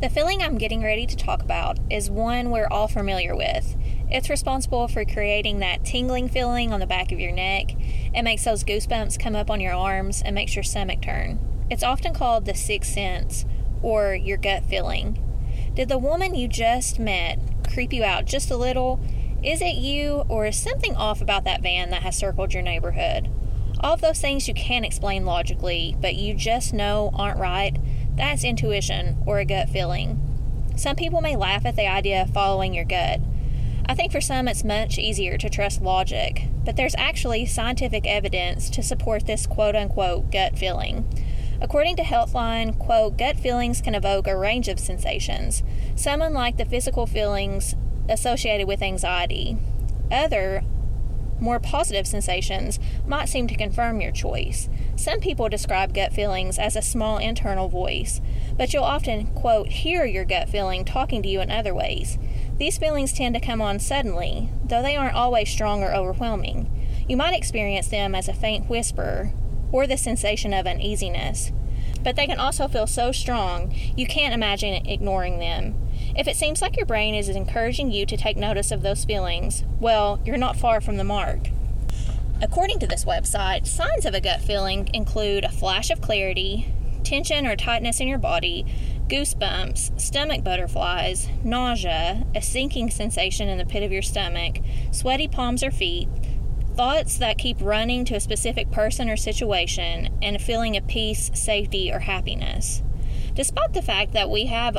The feeling I'm getting ready to talk about is one we're all familiar with. It's responsible for creating that tingling feeling on the back of your neck. It makes those goosebumps come up on your arms and makes your stomach turn. It's often called the sixth sense or your gut feeling. Did the woman you just met creep you out just a little? Is it you, or is something off about that van that has circled your neighborhood? All of those things you can't explain logically, but you just know aren't right, that's intuition or a gut feeling. Some people may laugh at the idea of following your gut. I think for some it's much easier to trust logic, but there's actually scientific evidence to support this quote unquote gut feeling. According to Healthline, quote, gut feelings can evoke a range of sensations, some unlike the physical feelings associated with anxiety. Other, more positive sensations might seem to confirm your choice. Some people describe gut feelings as a small internal voice, but you'll often, quote, hear your gut feeling talking to you in other ways. These feelings tend to come on suddenly, though they aren't always strong or overwhelming. You might experience them as a faint whisper or the sensation of uneasiness. But they can also feel so strong you can't imagine ignoring them. If it seems like your brain is encouraging you to take notice of those feelings, well, you're not far from the mark. According to this website, signs of a gut feeling include a flash of clarity, tension or tightness in your body, goosebumps, stomach butterflies, nausea, a sinking sensation in the pit of your stomach, sweaty palms or feet, thoughts that keep running to a specific person or situation, and a feeling of peace, safety, or happiness. Despite the fact that we have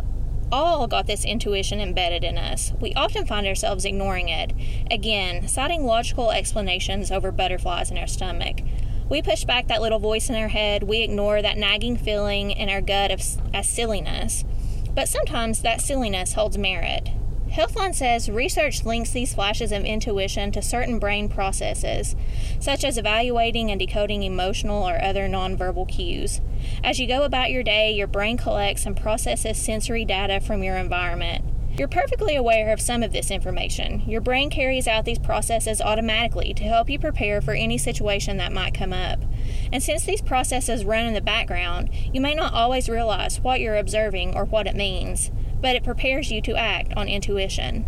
all got this intuition embedded in us, we often find ourselves ignoring it. Again, citing logical explanations over butterflies in our stomach. We push back that little voice in our head, we ignore that nagging feeling in our gut of, as silliness. But sometimes that silliness holds merit. Healthline says research links these flashes of intuition to certain brain processes, such as evaluating and decoding emotional or other nonverbal cues. As you go about your day, your brain collects and processes sensory data from your environment. You're perfectly aware of some of this information. Your brain carries out these processes automatically to help you prepare for any situation that might come up. And since these processes run in the background, you may not always realize what you're observing or what it means but it prepares you to act on intuition.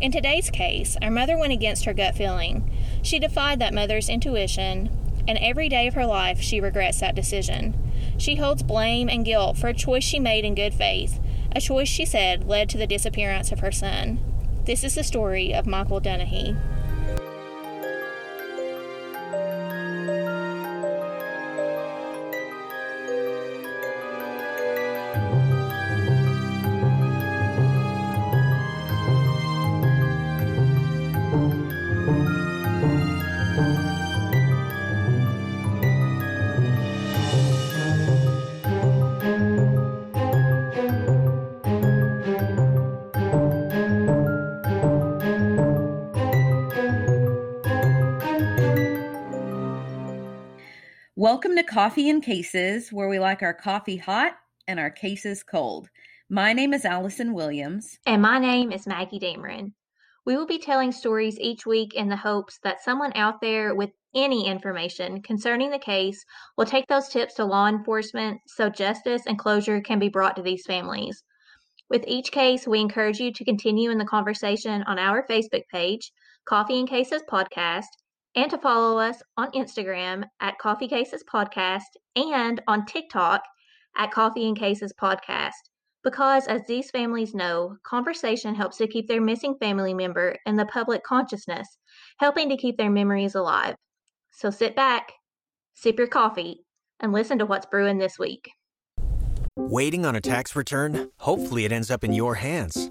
In today's case, our mother went against her gut feeling. She defied that mother's intuition, and every day of her life she regrets that decision. She holds blame and guilt for a choice she made in good faith, a choice she said led to the disappearance of her son. This is the story of Michael Dunahee. Welcome to Coffee and Cases, where we like our coffee hot and our cases cold. My name is Allison Williams. And my name is Maggie Dameron. We will be telling stories each week in the hopes that someone out there with any information concerning the case will take those tips to law enforcement so justice and closure can be brought to these families. With each case, we encourage you to continue in the conversation on our Facebook page, Coffee and Cases Podcast, and to follow us on Instagram at Coffee Cases Podcast and on TikTok at Coffee and Cases Podcast. Because, as these families know, conversation helps to keep their missing family member in the public consciousness, helping to keep their memories alive. So sit back, sip your coffee, and listen to what's brewing this week. Waiting on a tax return? Hopefully, it ends up in your hands.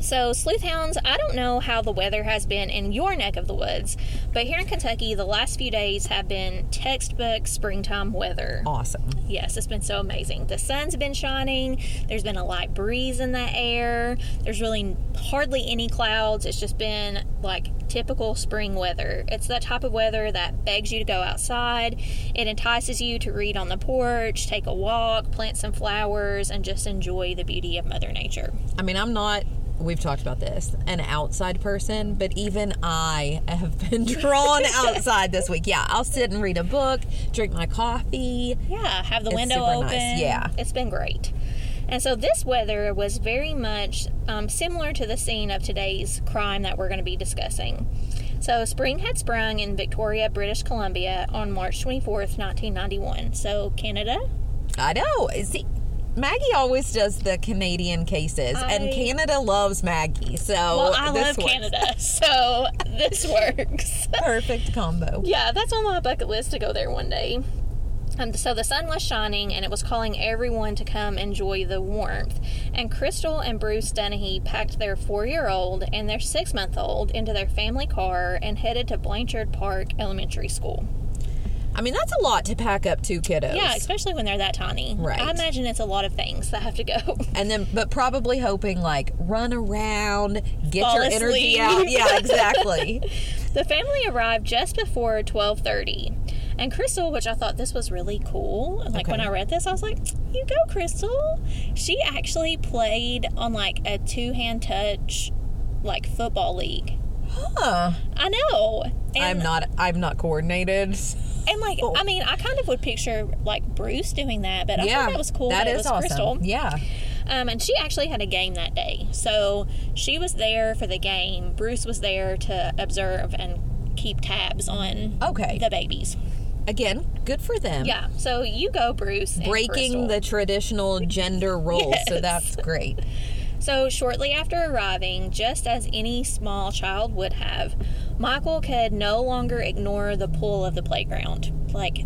So, sleuth hounds, I don't know how the weather has been in your neck of the woods, but here in Kentucky, the last few days have been textbook springtime weather. Awesome. Yes, it's been so amazing. The sun's been shining, there's been a light breeze in the air, there's really hardly any clouds. It's just been like typical spring weather. It's that type of weather that begs you to go outside, it entices you to read on the porch, take a walk, plant some flowers, and just enjoy the beauty of Mother Nature. I mean, I'm not we've talked about this, an outside person, but even I have been drawn outside this week. Yeah, I'll sit and read a book, drink my coffee. Yeah, have the It's window open. nice. Yeah. It's been great. And so this weather was very much um, similar to the scene of today's crime that we're going to be discussing. So spring had sprung in Victoria, British Columbia on March 24th, 1991. So Canada, I know. See, Maggie always does the Canadian cases, and Canada loves Maggie. So well, I love works. Canada, so this works. Perfect combo. Yeah, that's on my bucket list to go there one day. And so the sun was shining and it was calling everyone to come enjoy the warmth. And Crystal and Bruce Dunahee packed their four year old and their six month old into their family car and headed to Blanshard Park Elementary School. I mean, that's a lot to pack up two kiddos. Yeah, especially when they're that tiny. Right. I imagine it's a lot of things that have to go. and then, but probably hoping like run around, get Fall your energy out. Yeah, exactly. The family arrived just before 12:30. And Crystal, which I thought this was really cool, like when I read this, I was like, "You go, Crystal." She actually played on like a two-hand touch like football league. Huh. I know. And, I'm not. I'm not coordinated. And like, I mean, I kind of would picture like Bruce doing that, but I yeah, thought that was cool. That that it is was awesome. Crystal. Yeah. Um, and she actually had a game that day. So she was there for the game. Bruce was there to observe and keep tabs on Okay. the babies. Again, good for them. Yeah. So you go, Bruce. Breaking the traditional gender roles, so that's great. So shortly after arriving, just as any small child would have, Michael could no longer ignore the pull of the playground. Like,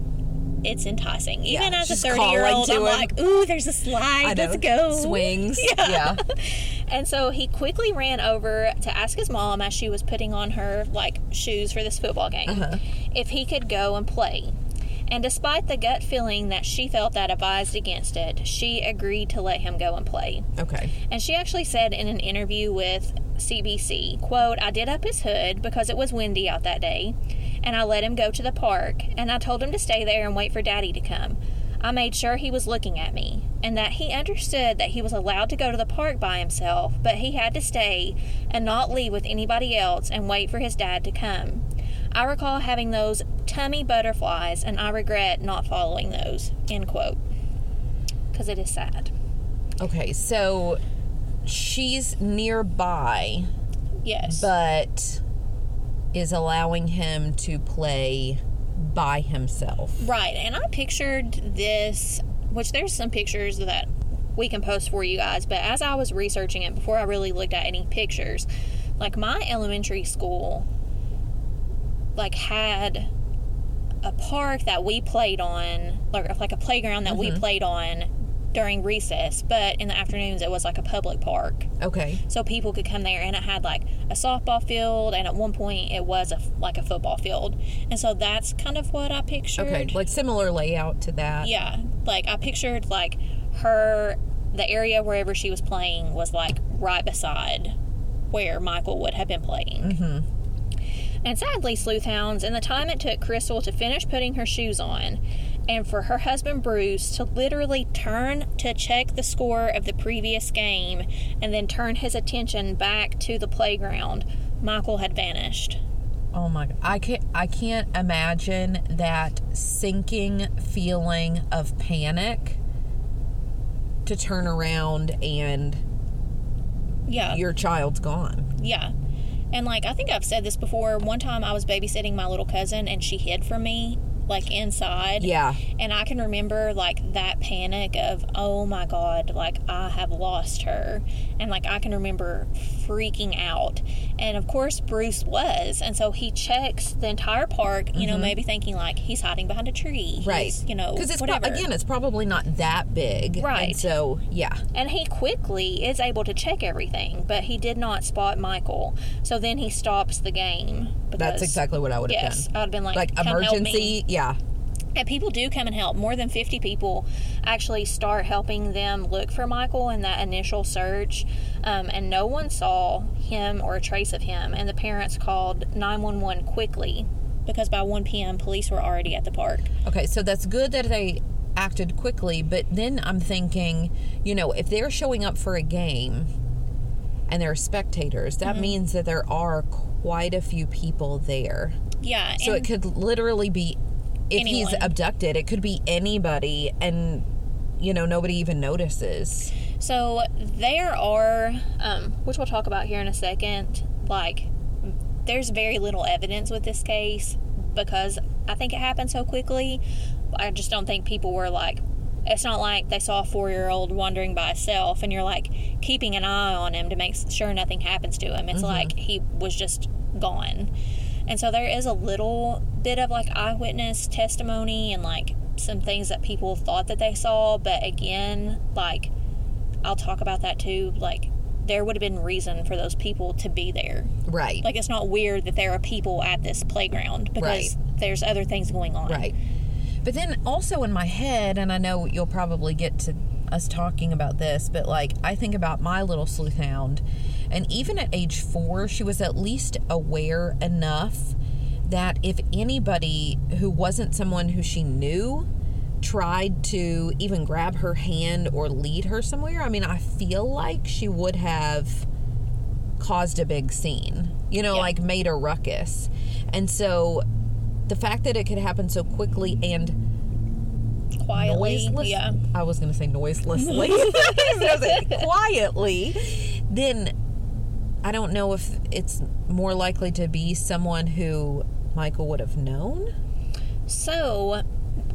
it's enticing. Even Yeah, as a 30 year old, I'm him. like, ooh, there's a slide. Let's go. Swings. Yeah. Yeah. And so he quickly ran over to ask his mom as she was putting on her like shoes for this football game Uh-huh. if he could go and play. And despite the gut feeling that she felt that advised against it, she agreed to let him go and play. Okay. And she actually said in an interview with CBC, quote, I did up his hood because it was windy out that day, and I let him go to the park, and I told him to stay there and wait for daddy to come. I made sure he was looking at me, and that he understood that he was allowed to go to the park by himself, but he had to stay and not leave with anybody else and wait for his dad to come. I recall having those tummy butterflies, and I regret not following those, end quote. Because it is sad. Okay. So she's nearby, Yes. but is allowing him to play by himself. Right, and I pictured this, which there's some pictures that we can post for you guys, but as I was researching it before I really looked at any pictures, like my elementary school like had a park that we played on, like like a playground that we played on during recess, but in the afternoons it was like a public park Okay. so people could come there and it had like a softball field and at one point it was a like a football field and so that's kind of what i pictured Okay. Like similar layout to that. yeah like i pictured like her the area wherever she was playing was like right beside where michael would have been playing mm-hmm. And sadly sleuth hounds in the time it took crystal to finish putting her shoes on and for her husband Bruce to literally turn to check the score of the previous game and then turn his attention back to the playground, Michael had vanished. Oh my god. I can't I can't imagine that sinking feeling of panic to turn around and Yeah. your child's gone. Yeah. And like I think I've said this before, one time I was babysitting my little cousin and she hid from me like inside. Yeah. And I can remember like that panic of, oh my God, like I have lost her. And like I can remember freaking out. And of course, Bruce was. And so he checks the entire park, you know, maybe thinking like he's hiding behind a tree. Mm-hmm. Right. He's, you know, Because it's pro- again, it's probably not that big. And Right. so yeah. And he quickly is able to check everything, but he did not spot Michael. So then he stops the game. That's exactly what I would have Yes, done. I'd have been like, Like "Come help me." emergency, yeah. And people do come and help. More than 50 people actually start helping them look for Michael in that initial search. Um, and no one saw him or a trace of him. And the parents called 911 quickly because by 1 p.m., police were already at the park. Okay, so that's good that they acted quickly, but then I'm thinking, you know, if they're showing up for a game and they're spectators, that Mm-hmm. means that there are quite a few people there. Yeah. So it could literally be if he's abducted, it could be anybody and you know, nobody even notices. So there are, um, which we'll talk about here in a second, like there's very little evidence with this case because I think it happened so quickly. I just don't think people were like, it's not like they saw a four year old wandering by himself and you're like keeping an eye on him to make sure nothing happens to him. It's like mm-hmm. he was just gone. And so there is a little bit of like eyewitness testimony and like some things that people thought that they saw. But again, like I'll talk about that too. Like there would have been reason for those people to be there. Right. Like it's not weird that there are people at this playground because there's other things going on. Right. But then also in my head, and I know you'll probably get to us talking about this, but like I think about my little sleuth hound, and even at age four, she was at least aware enough that if anybody who wasn't someone who she knew tried to even grab her hand or lead her somewhere, I mean, I feel like she would have caused a big scene, you know, Yeah. like made a ruckus. And so the fact that it could happen so quickly and Quietly. noiseless, Yeah. I was going to say noiselessly, I was gonna say quietly, then I don't know if it's more likely to be someone who Michael would have known. So,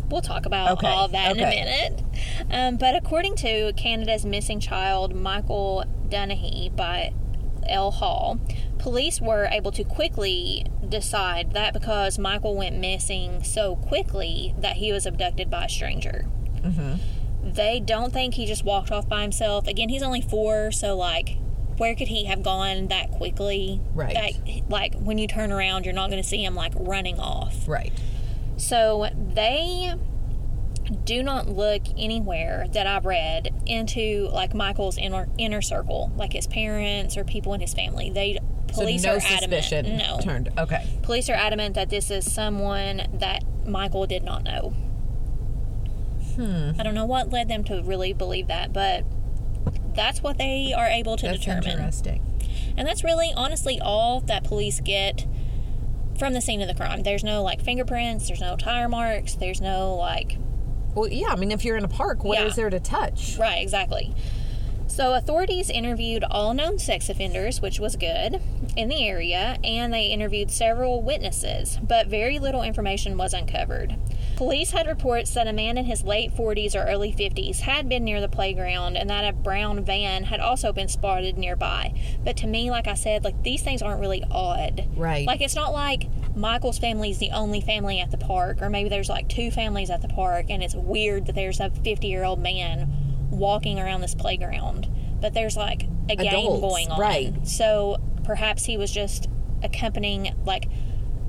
we'll talk about Okay, all that in a minute. Um, but according to Canada's missing child, Michael Dunahee by L. Hall, police were able to quickly decide that because Michael went missing so quickly that he was abducted by a stranger. Mm-hmm. They don't think he just walked off by himself. Again, he's only four, so like, where could he have gone that quickly? Right. That, like when you turn around, you're not going to see him like running off. Right. So they do not look anywhere that I've read into like Michael's inner inner circle, like his parents or people in his family. They police so no are suspicion adamant. No, turned. Okay. police are adamant that this is someone that Michael did not know. Hmm. I don't know what led them to really believe that, but that's what they are able to That's determine. interesting. And that's really honestly all that police get from the scene of the crime. There's no like fingerprints, there's no tire marks, there's no like Well, yeah. I mean, if you're in a park, what is Yeah. there to touch? Right, exactly. So, authorities interviewed all known sex offenders, which was good, in the area, and they interviewed several witnesses, but very little information was uncovered. Police had reports that a man in his late 40s or early 50s had been near the playground and that a brown van had also been spotted nearby. But to me, like I said, like these things aren't really odd. Right. Like it's not like Michael's family is the only family at the park, or maybe there's like two families at the park, and it's weird that there's a 50 year old man walking around this playground. But there's like a game Adults, going on. right. So perhaps he was just accompanying, like,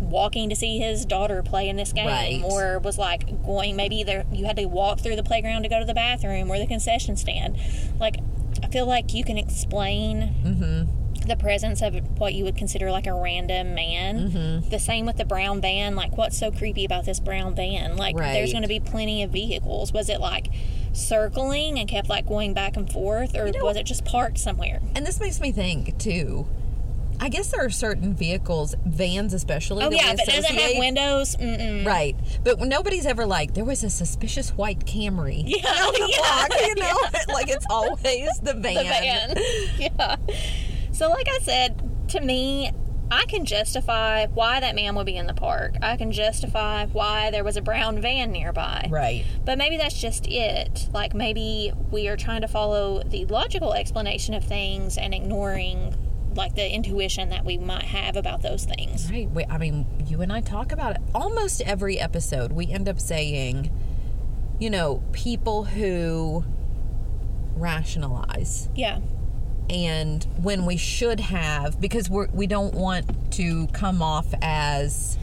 walking to see his daughter play in this game, Right. or was like going, maybe either you had to walk through the playground to go to the bathroom or the concession stand. Like, I feel like you can explain Mm-hmm. the presence of what you would consider like a random man. Mm-hmm. The same with the brown van. Like, what's so creepy about this brown van? Like, there's going to be plenty of vehicles. Was it like circling and kept like going back and forth, or know- was it just parked somewhere? And this makes me think too. I guess there are certain vehicles, vans especially. Oh yeah, but does it have windows? Mm-mm. Right, but nobody's ever like there was a suspicious white Camry Yeah, on the yeah, block, you know, like it's always the van. The van. yeah. So, like I said, to me, I can justify why that man would be in the park. I can justify why there was a brown van nearby. Right. But maybe that's just it. Like maybe we are trying to follow the logical explanation of things and ignoring like the intuition that we might have about those things. Right. We, I mean, you and I talk about it almost every episode. We end up saying, you know, people who rationalize Yeah. and when we should have because we're we don't want to come off as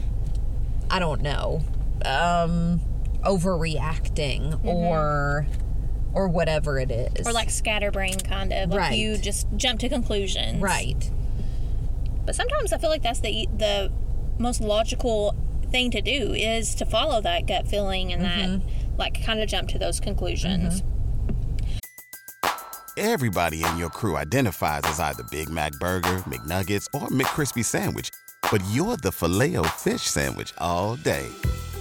I don't know um overreacting or or whatever it is Or like scatterbrain kind of. Like Right. you just jump to conclusions. right But sometimes I feel like that's the the most logical thing to do is to follow that gut feeling and that mm-hmm. like kind of jump to those conclusions. Mm-hmm. Everybody in your crew identifies as either Big Mac Burger, McNuggets, or McCrispy Sandwich. But you're the filet fish Sandwich all day.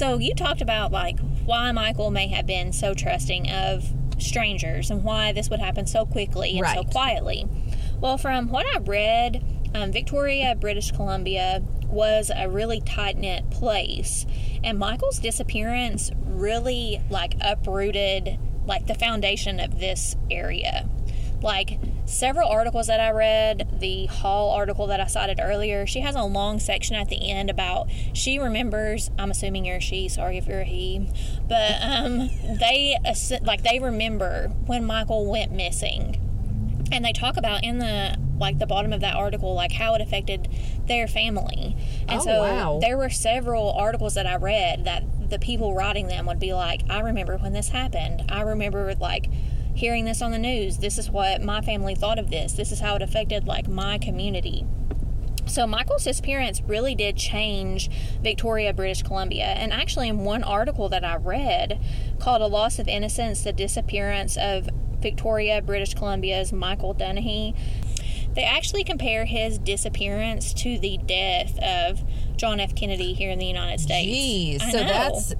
So you talked about like why Michael may have been so trusting of strangers and why this would happen so quickly and so quietly. Well, from what I read, um, Victoria, British Columbia was a really tight knit place, and Michael's disappearance really like uprooted like the foundation of this area. Like several articles that I read, the Hall article that I cited earlier, she has a long section at the end about she remembers. I'm assuming you're a she. Sorry if you're a he, but um, they like they remember when Michael went missing and they talk about in the like the bottom of that article like how it affected their family and Oh, so wow. there were several articles that i read that the people writing them would be like i remember when this happened i remember like hearing this on the news this is what my family thought of this this is how it affected like my community so Michael's disappearance really did change Victoria, British Columbia. And actually, in one article that I read called A Loss of Innocence The Disappearance of Victoria, British Columbia's Michael Dunahee, they actually compare his disappearance to the death of John F. Kennedy here in the United States. Jeez, so that's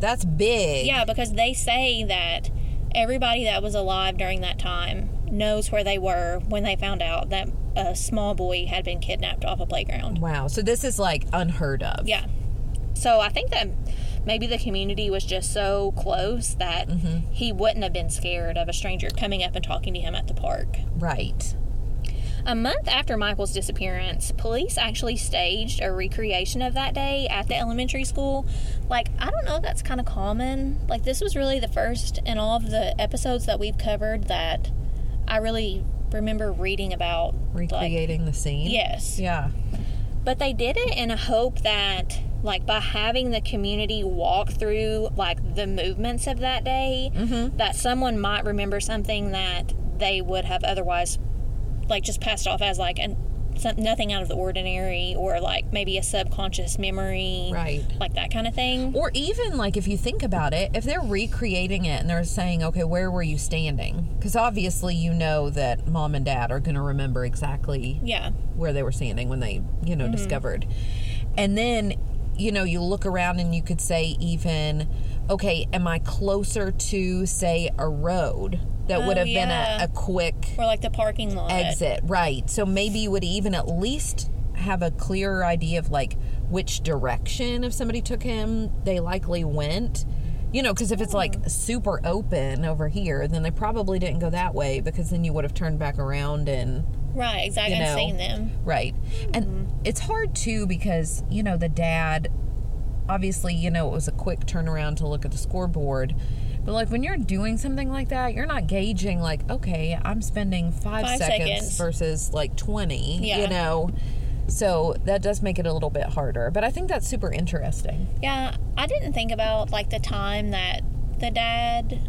that's big. Yeah, because they say that everybody that was alive during that time knows where they were when they found out that a small boy had been kidnapped off a playground. Wow. So this is like unheard of. Yeah. So I think that maybe the community was just so close that mm-hmm. he wouldn't have been scared of a stranger coming up and talking to him at the park. Right. A month after Michael's disappearance, police actually staged a recreation of that day at the elementary school. Like, I don't know if that's kind of common. Like, this was really the first in all of the episodes that we've covered that I really remember reading about. like- Recreating the scene. yes. Yeah. But they did it in a hope that, like, by having the community walk through, like, the movements of that day, mm-hmm. that someone might remember something that they would have otherwise, like, just passed off as, like, an, some, nothing out of the ordinary or, like, maybe a subconscious memory. Right. Like that kind of thing. Or even like if you think about it, if they're recreating it and they're saying, okay, where were you standing? Because obviously you know that mom and dad are going to remember exactly Yeah. where they were standing when they, you know, mm-hmm. discovered. And then, you know, you look around and you could say, even, okay, am I closer to, say, a road that Oh, would have yeah. been a, a quick Or, like, the parking lot. exit? Right. So maybe you would even at least have a clearer idea of like which direction, if somebody took him, they likely went. You know, because if it's like hmm. super open over here, then they probably didn't go that way because then you would have turned back around and Right, exactly. You know. seen them. Right. And hmm. it's hard too because, you know, the dad, obviously, you know, it was a quick turnaround to look at the scoreboard, But like when you're doing something like that, you're not gauging like, okay, I'm spending five, Five seconds, seconds. versus like 20, Yeah. you know? So that does make it a little bit harder. But I think that's super interesting. Yeah, I didn't think about like the time that the dad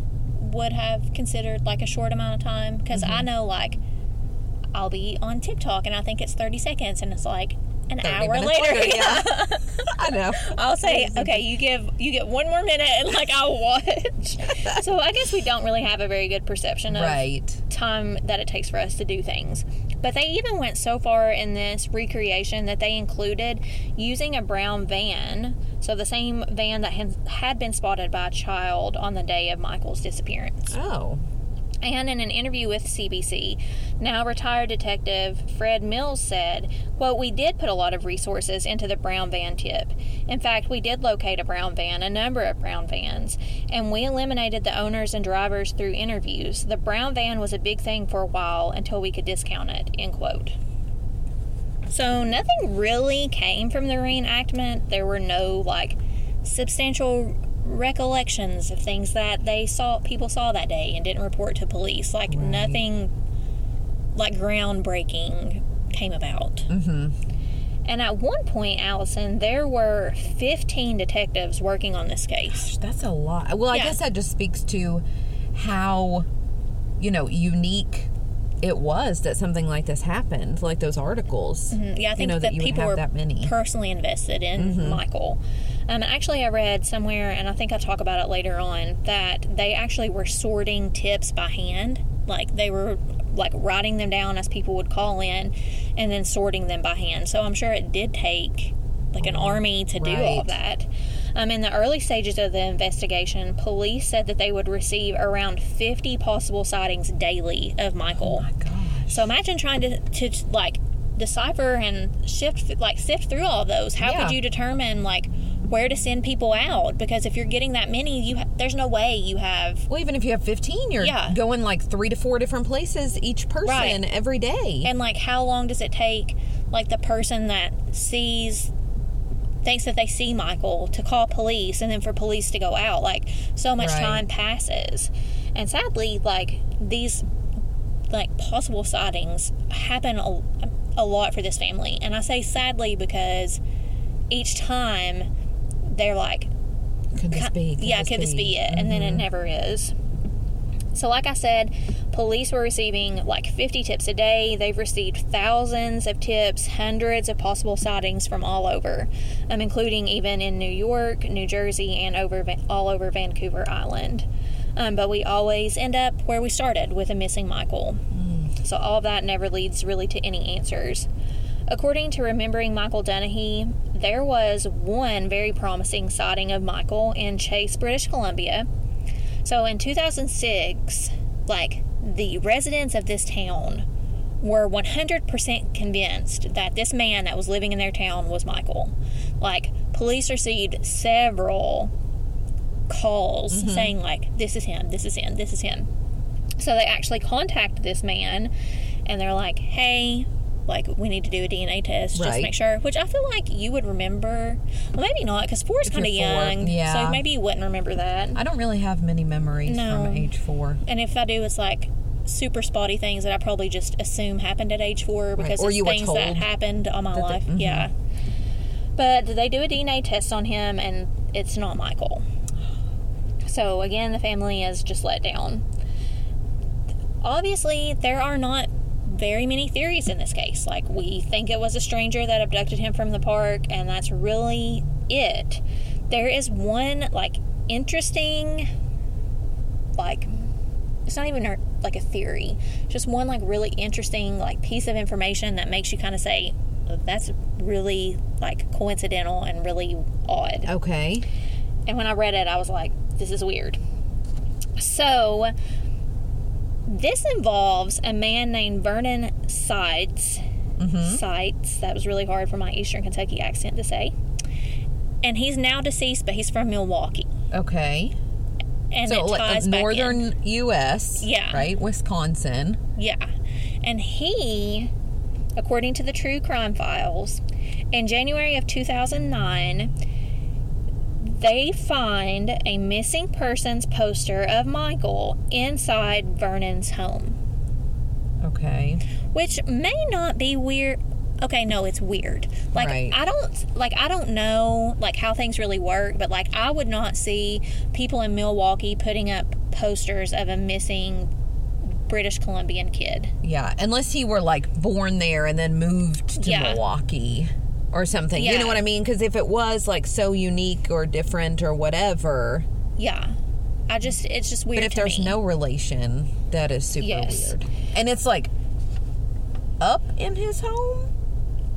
would have considered like a short amount of time because I Mm-hmm. know like I'll be on TikTok and I think it's 30 seconds and it's like an hour later. later, yeah. I know. I'll say, okay, you give you get one more minute and like I'll watch. so I guess we don't really have a very good perception of Right. time that it takes for us to do things. But they even went so far in this recreation that they included using a brown van, so the same van that had- had been spotted by a child on the day of Michael's disappearance. Oh. And in an interview with CBC, now retired detective Fred Mills said, quote, We did put a lot of resources into the brown van tip. In fact, we did locate a brown van, a number of brown vans, and we eliminated the owners and drivers through interviews. The brown van was a big thing for a while until we could discount it, end quote. So nothing really came from the reenactment. There were no like substantial recollections of things that they saw people saw that day and didn't report to police. Like nothing like groundbreaking came about. Mm-hmm. And at one point, Allison, there were 15 detectives working on this case. That's a lot. Well, I Yeah. guess that just speaks to how, you know, unique it was that something like this happened, like those articles. Mm, Yeah, I think you know, that, that, people were that many. Mm-hmm. personally invested in Michael. Um, actually, I read somewhere, and I think I'll talk about it later on, that they actually were sorting tips by hand. Like they were like writing them down as people would call in, and then sorting them by hand. So I'm sure it did take like an army to do all Right. that. Um, in the early stages of the investigation, police said that they would receive around 50 possible sightings daily of Michael. Oh my gosh. So imagine trying to, to like decipher and shift like sift through all those. How Yeah. could you determine like where to send people out? Because if you're getting that many, you ha- there's no way you have Well, even if you have 15, you're Yeah. going like three to four different places each person Right. every day. and like how long does it take like the person that sees thinks that they see Michael to call police and then for police to go out like so much Right. time passes and sadly like these like possible sightings happen a, a lot for this family and I say sadly because each time they're like could this be? Could yeah, could this be it? And then it never is. So, like I said, police were receiving like 50 tips a day. They've received thousands of tips, hundreds of possible sightings from all over, um, including even in New York, New Jersey, and over all over Vancouver Island. Um, but we always end up where we started with a missing Michael. So, all of that never leads really to any answers. According to Remembering Michael Dunahee, there was one very promising sighting of Michael in Chase, British Columbia. So in 2006, like the residents of this town were 100% convinced that this man that was living in their town was Michael. Like police received several calls mm-hmm. saying like this is him, this is him, this is him. So they actually contacted this man and they're like, "Hey, like we need to do a DNA test just to make sure." Which I feel like you would remember. Well, maybe not because four is kind of young. yeah. So maybe you wouldn't remember that. I don't really have many memories No. from age four. And if I do, it's like super spotty things that I probably just assume happened at age four because it's you things that happened all my they- life. mhm. Yeah. But they do a DNA test on him and it's not Michael. So again, the family is just let down. Obviously, there are not very many theories in this case. Like, we think it was a stranger that abducted him from the park, and that's really it. There is one, like, interesting, like, it's not even like a theory, just one, like, really interesting, like, piece of information that makes you kind of say, oh, that's really, like, coincidental and really odd. Okay. And when I read it, I was like, this is weird. So, this involves a man named Vernon Sides. Mm-hmm. Sides. That was really hard for my Eastern Kentucky accent to say. And he's now deceased, but he's from Milwaukee. Okay. And so it like ties back in. northern U.S. Yeah. Right. Wisconsin. Yeah. And he, according to the True Crime Files, in January of 2009, they find a missing persons poster of Michael inside Vernon's home, Okay. which may not be weird. Okay, no, it's weird. Like Right. I don't like I don't know like how things really work, but like I would not see people in Milwaukee putting up posters of a missing British Columbian kid. Yeah, unless he were like born there and then moved to Yeah. Milwaukee or something. You know what I mean? Because if it was like so unique or different or whatever, Yeah. I just it's just weird but if there's me. no relation, that is super Yes. weird. And it's like up in his home.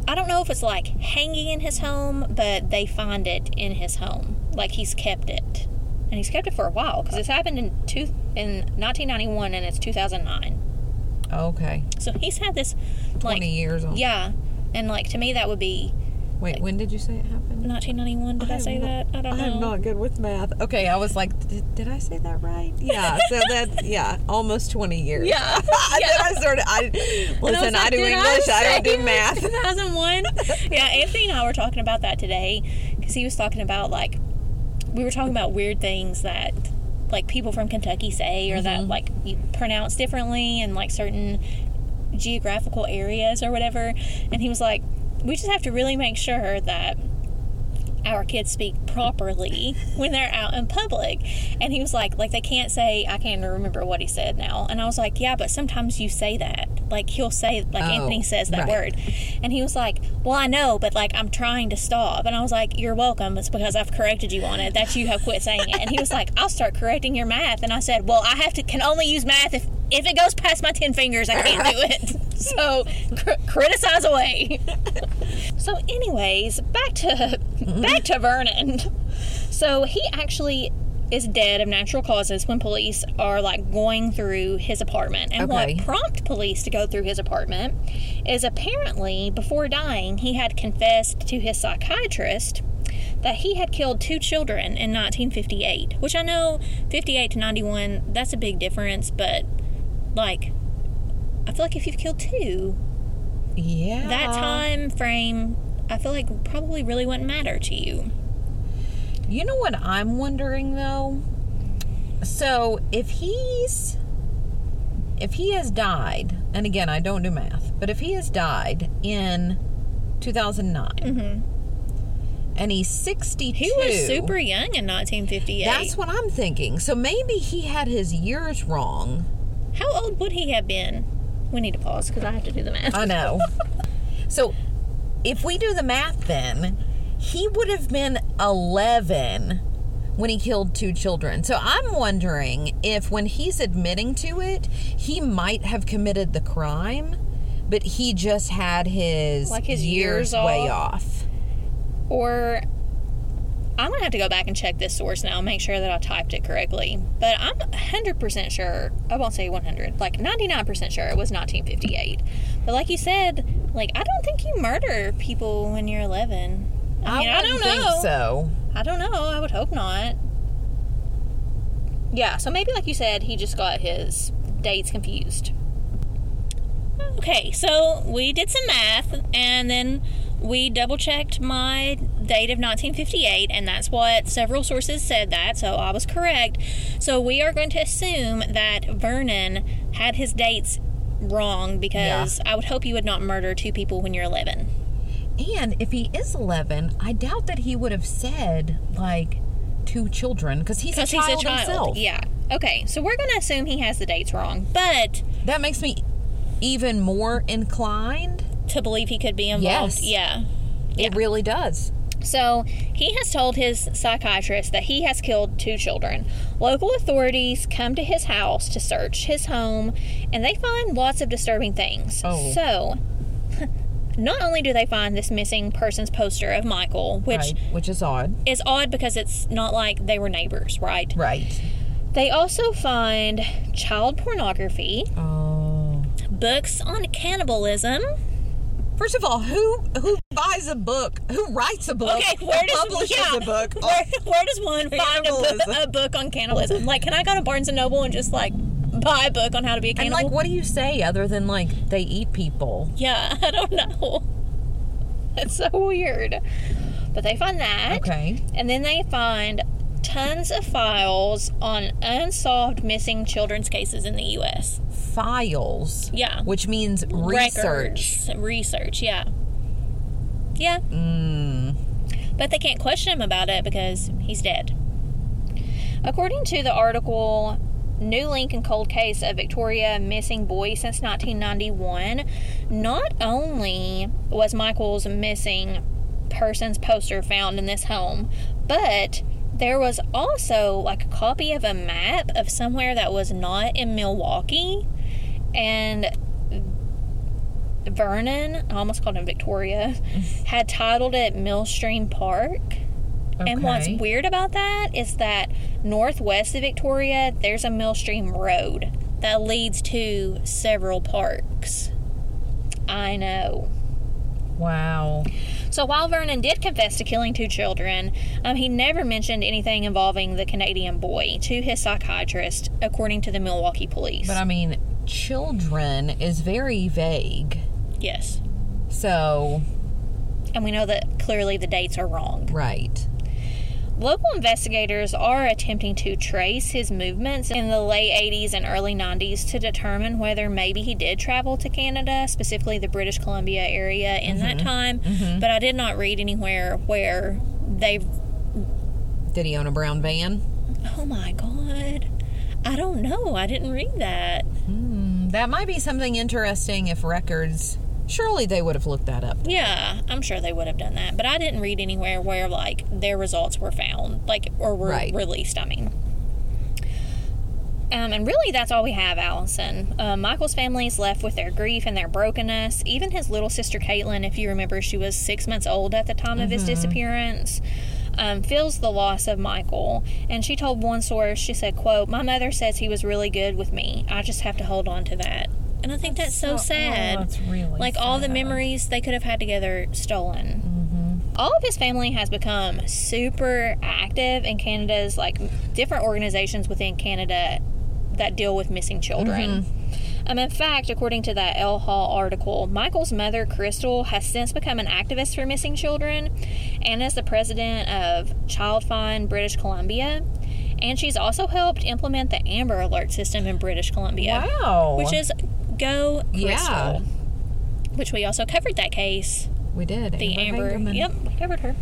I don't know if it's like hanging in his home, but they find it in his home. Like he's kept it. And he's kept it for a while because it's happened in two in 1991 and it's 2009. Okay, So he's had this like twenty years on. Yeah. And like to me that would be Wait, when did you say it happened? 1991. Did I, am say not- that? I don't know. I'm not good with math. Okay, I was like, did, did I say that right? Yeah. So that yeah, almost twenty years. Yeah. And then I started. I I listen. I, like, do English. I, say don't do math. 2001. yeah, Anthony and I were talking about that today because he was talking about like we were talking about weird things that like people from Kentucky say or Mm-hmm. that like you pronounce differently in like certain geographical areas or whatever. And he was like, we just have to really make sure that our kids speak properly when they're out in public. And he was like, like they can't say, I can't remember what he said now. And I was like, yeah, but sometimes you say that. Like he'll say, like Oh, Anthony says that right. word. And he was like, well, I know, but like I'm trying to stop. And I was like, you're welcome. It's because I've corrected you on it that you have quit saying it. And he was like, I'll start correcting your math. And I said, well, I have to, can only use math if, if it goes past my 10 fingers, I can't do it. So cr- criticize away. So, anyways, back to mm-hmm. back to Vernon. So he actually is dead of natural causes when police are like going through his apartment. And Okay. what prompted police to go through his apartment is apparently before dying he had confessed to his psychiatrist that he had killed two children in 1958, which I know 58 to 91 that's a big difference, but like I feel like if you've killed two, Yeah. that time frame I feel like probably really wouldn't matter to you. You know what I'm wondering though? So if he's if he has died, and again I don't do math, but if he has died in 2009, and he's 62, Mm-hmm. He was super young in 1958. That's what I'm thinking. So maybe he had his years wrong. How old would he have been? We need to pause because I have to do the math. I know. so if we do the math then, he would have been 11 when he killed two children. So I'm wondering if when he's admitting to it, he might have committed the crime, but he just had his, Like his years way off? off. Or I'm gonna have to go back and check this source now, and make sure that I typed it correctly. But I'm 100% sure. I won't say 100, like 99% sure it was 1958. But like you said, like I don't think you murder people when you're 11. I mean, I, don't wouldn't know. so. I don't know. I would hope not. Yeah, so maybe like you said, he just got his dates confused. Okay, so we did some math and then we double checked my date of 1958, and that's what several sources said that, so I was correct. So we are going to assume that Vernon had his dates wrong because I would hope you would not murder two people when you're 11. And if he is 11, I doubt that he would have said like two children because he's a Because child he's a child. himself. Yeah. Okay, so we're going to assume he has the dates wrong, but That makes me even more inclined. To believe he could be involved. Yes. Yeah. Yeah. It really does. So he has told his psychiatrist that he has killed two children. Local authorities come to his house to search his home and they find lots of disturbing things. Oh. So not only do they find this missing person's poster of Michael, which right. Which is odd. is odd because it's not like they were neighbors, right? Right. They also find child pornography, Oh. books on cannibalism. First of all, who who buys a book? Who writes a book? Okay, where does publishes yeah, a book? Oh. Where, where does one find a book, a book on cannibalism? Like, can I go to Barnes and Noble and just like buy a book on how to be a and cannibal? like, what do you say other than like they eat people? Yeah, I don't know. It's so weird. But they find that. Okay. And then they find tons of files on unsolved missing children's cases in the U.S. Files. Yeah. Which means research. Records. Research, yeah. Yeah. Mm. But they can't question him about it because he's dead. According to the article, New Lincoln Cold Case of Victoria Missing Boy since 1991, not only was Michael's missing persons poster found in this home, but there was also like a copy of a map of somewhere that was not in Milwaukee. And Vernon, I almost called him Victoria, had titled it Millstream Park. And what's weird about that is that northwest of Victoria, there's a Millstream Road that leads to several parks. I know. Wow. So while Vernon did confess to killing two children, um, he never mentioned anything involving the Canadian boy to his psychiatrist, according to the Milwaukee police. But I mean, children is very vague. yes. So, And we know that clearly the dates are wrong. right. Local investigators are attempting to trace his movements in the late 80s and early 90s to determine whether maybe he did travel to Canada, specifically the British Columbia area in that mm-hmm. time. Mm-hmm. But I did not read anywhere where they. Did he own a brown van? Oh my God. I don't know. I didn't read that. Hmm. That might be something interesting if records. Surely they would have looked that up. Yeah, I'm sure they would have done that. But I didn't read anywhere where, like, their results were found, like, or were Right. released, I mean. Um, and really, that's all we have, Allison. Uh, Michael's family is left with their grief and their brokenness. Even his little sister, Caitlin, if you remember, she was six months old at the time of his disappearance, um, feels the loss of Michael. And she told one source, she said, quote, My mother says he was really good with me. I just have to hold on to that. And I think that's, so, sad. Oh, that's really like all the memories they could have had together stolen. All of his family has become super active in Canada's like different organizations within Canada that deal with missing children. Um, in fact, according to that L. Hall article, Michael's mother, Crystal, has since become an activist for missing children and is the president of Child Find British Columbia. And she's also helped implement the Amber Alert system in British Columbia. Wow. Which is Go Crystal. Yeah. Which we also covered that case We did. the Amber. Vanderman. Yep, we covered her.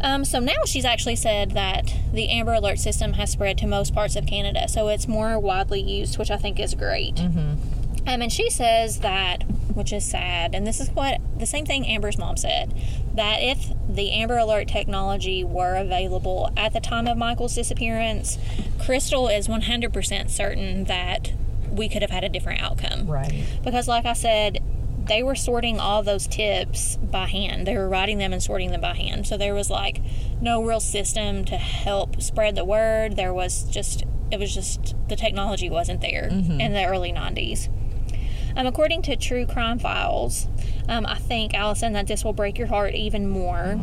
Um, so now she's actually said that the Amber Alert system has spread to most parts of Canada, so it's more widely used, which I think is great. Mm-hmm. Um, and she says that, which is sad, and this is what the same thing Amber's mom said, that if the Amber Alert technology were available at the time of Michael's disappearance, Crystal is 100% certain that we could have had a different outcome Right. because like i said they were sorting all those tips by hand. They were writing them and sorting them by hand. So there was like no real system to help spread the word. There was just it was just the technology wasn't there in the early 90s um, according to true crime files um, i think allison that this will break your heart even more.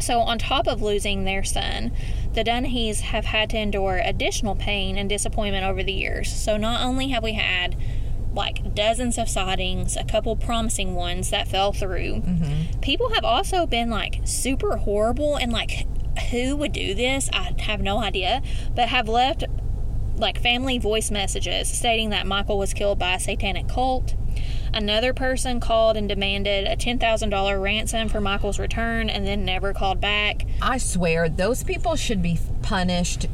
So, on top of losing their son, the Dunahees have had to endure additional pain and disappointment over the years. So, not only have we had like dozens of sightings, a couple promising ones that fell through, mm-hmm. people have also been like super horrible and like, who would do this? I have no idea, but have left like family voice messages stating that Michael was killed by a satanic cult. Another person called and demanded a $10,000 ransom for Michael's return and then never called back. I swear, those people should be punished.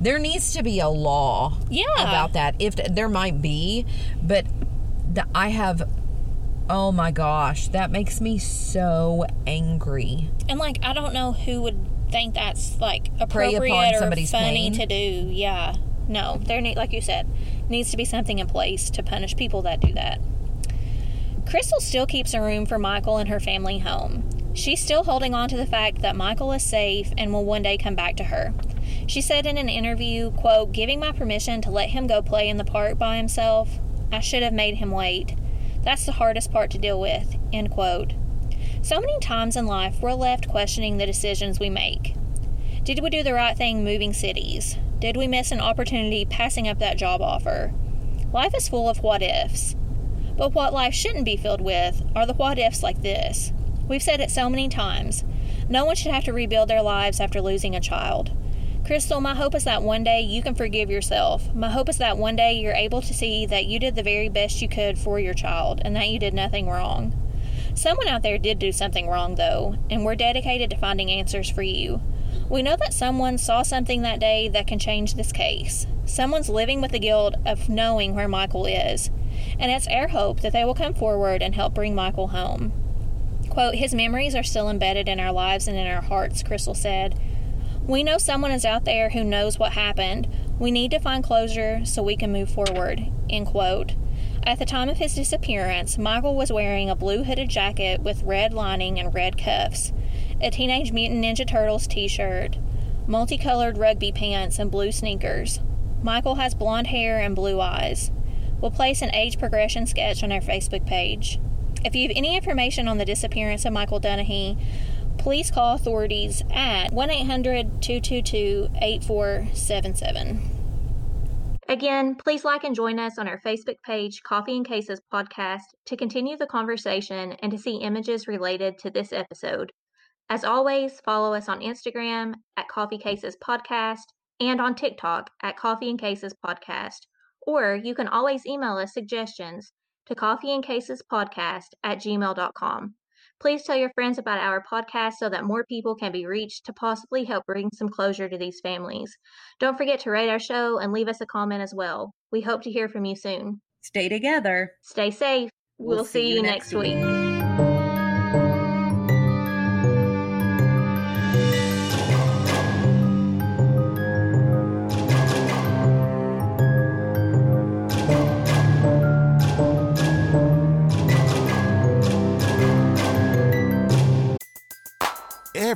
There needs to be a law Yeah. about that. If there might be, but the, I have. Oh my gosh, that makes me so angry. And like, I don't know who would think that's like appropriate or funny pain. to do. Yeah. No, there need, like you said, needs to be something in place to punish people that do that. Crystal still keeps a room for Michael and her family home. She's still holding on to the fact that Michael is safe and will one day come back to her. She said in an interview, quote, giving my permission to let him go play in the park by himself, I should have made him wait. That's the hardest part to deal with, end quote. So many times in life, we're left questioning the decisions we make. Did we do the right thing moving cities? Did we miss an opportunity passing up that job offer? Life is full of what ifs. But what life shouldn't be filled with are the what ifs like this. We've said it so many times. No one should have to rebuild their lives after losing a child. Crystal, my hope is that one day you can forgive yourself. My hope is that one day you're able to see that you did the very best you could for your child and that you did nothing wrong. Someone out there did do something wrong, though, and we're dedicated to finding answers for you. We know that someone saw something that day that can change this case. Someone's living with the guilt of knowing where Michael is, and it's our hope that they will come forward and help bring Michael home. Quote, His memories are still embedded in our lives and in our hearts, Crystal said. We know someone is out there who knows what happened. We need to find closure so we can move forward. End quote. At the time of his disappearance, Michael was wearing a blue hooded jacket with red lining and red cuffs, a Teenage Mutant Ninja Turtles t shirt, multicolored rugby pants, and blue sneakers. Michael has blonde hair and blue eyes. We'll place an age progression sketch on our Facebook page. If you have any information on the disappearance of Michael Dunahee, please call authorities at 1 800 222 8477. Again, please like and join us on our Facebook page, Coffee and Cases Podcast, to continue the conversation and to see images related to this episode. As always, follow us on Instagram at Coffee Cases Podcast and on TikTok at Coffee and Cases Podcast. Or you can always email us suggestions to coffeeandcasespodcast at gmail.com. Please tell your friends about our podcast so that more people can be reached to possibly help bring some closure to these families. Don't forget to rate our show and leave us a comment as well. We hope to hear from you soon. Stay together. Stay safe. We'll, we'll see, see, you next week. week.